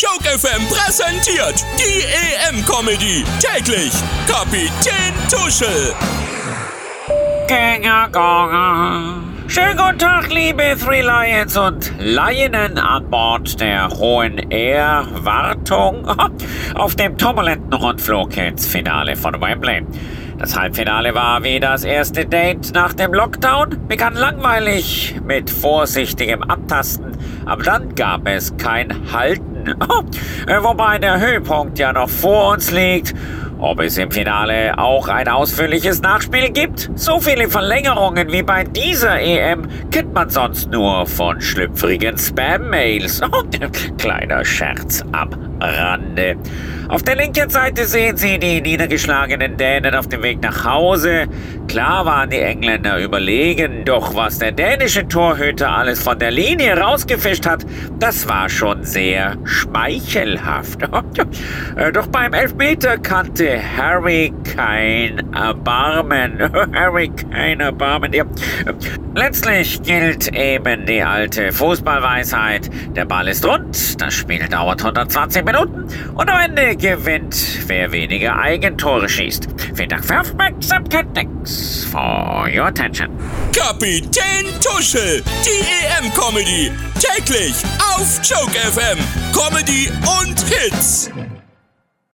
Joke FM präsentiert die EM-Comedy. Täglich Kapitän Tuschel. Schönen guten Tag, liebe Three Lions und Lienen an Bord der Hohen Air Wartung auf dem turbulenten Rundflug ins Finale von Wembley. Das Halbfinale war wie das erste Date nach dem Lockdown, begann langweilig mit vorsichtigem Abtasten, aber dann gab es kein Halten. Wobei der Höhepunkt ja noch vor uns liegt ob es im Finale auch ein ausführliches Nachspiel gibt? So viele Verlängerungen wie bei dieser EM kennt man sonst nur von schlüpfrigen Spam-Mails. Kleiner Scherz am Rande. Auf der linken Seite sehen Sie die niedergeschlagenen Dänen auf dem Weg nach Hause. Klar waren die Engländer überlegen, doch was der dänische Torhüter alles von der Linie rausgefischt hat, das war schon sehr schmeichelhaft. Doch beim Elfmeter kannte Harry kein Erbarmen. Harry kein Erbarmen. Ja. Letztlich gilt eben die alte Fußballweisheit. Der Ball ist rund, das Spiel dauert 120 Minuten und am Ende gewinnt, wer weniger Eigentore schießt. Vielen Dank für Aufmerksamkeit. Thanks for your attention. Kapitän Tuschel, die EM-Comedy. Täglich auf Joke FM. Comedy und Hits.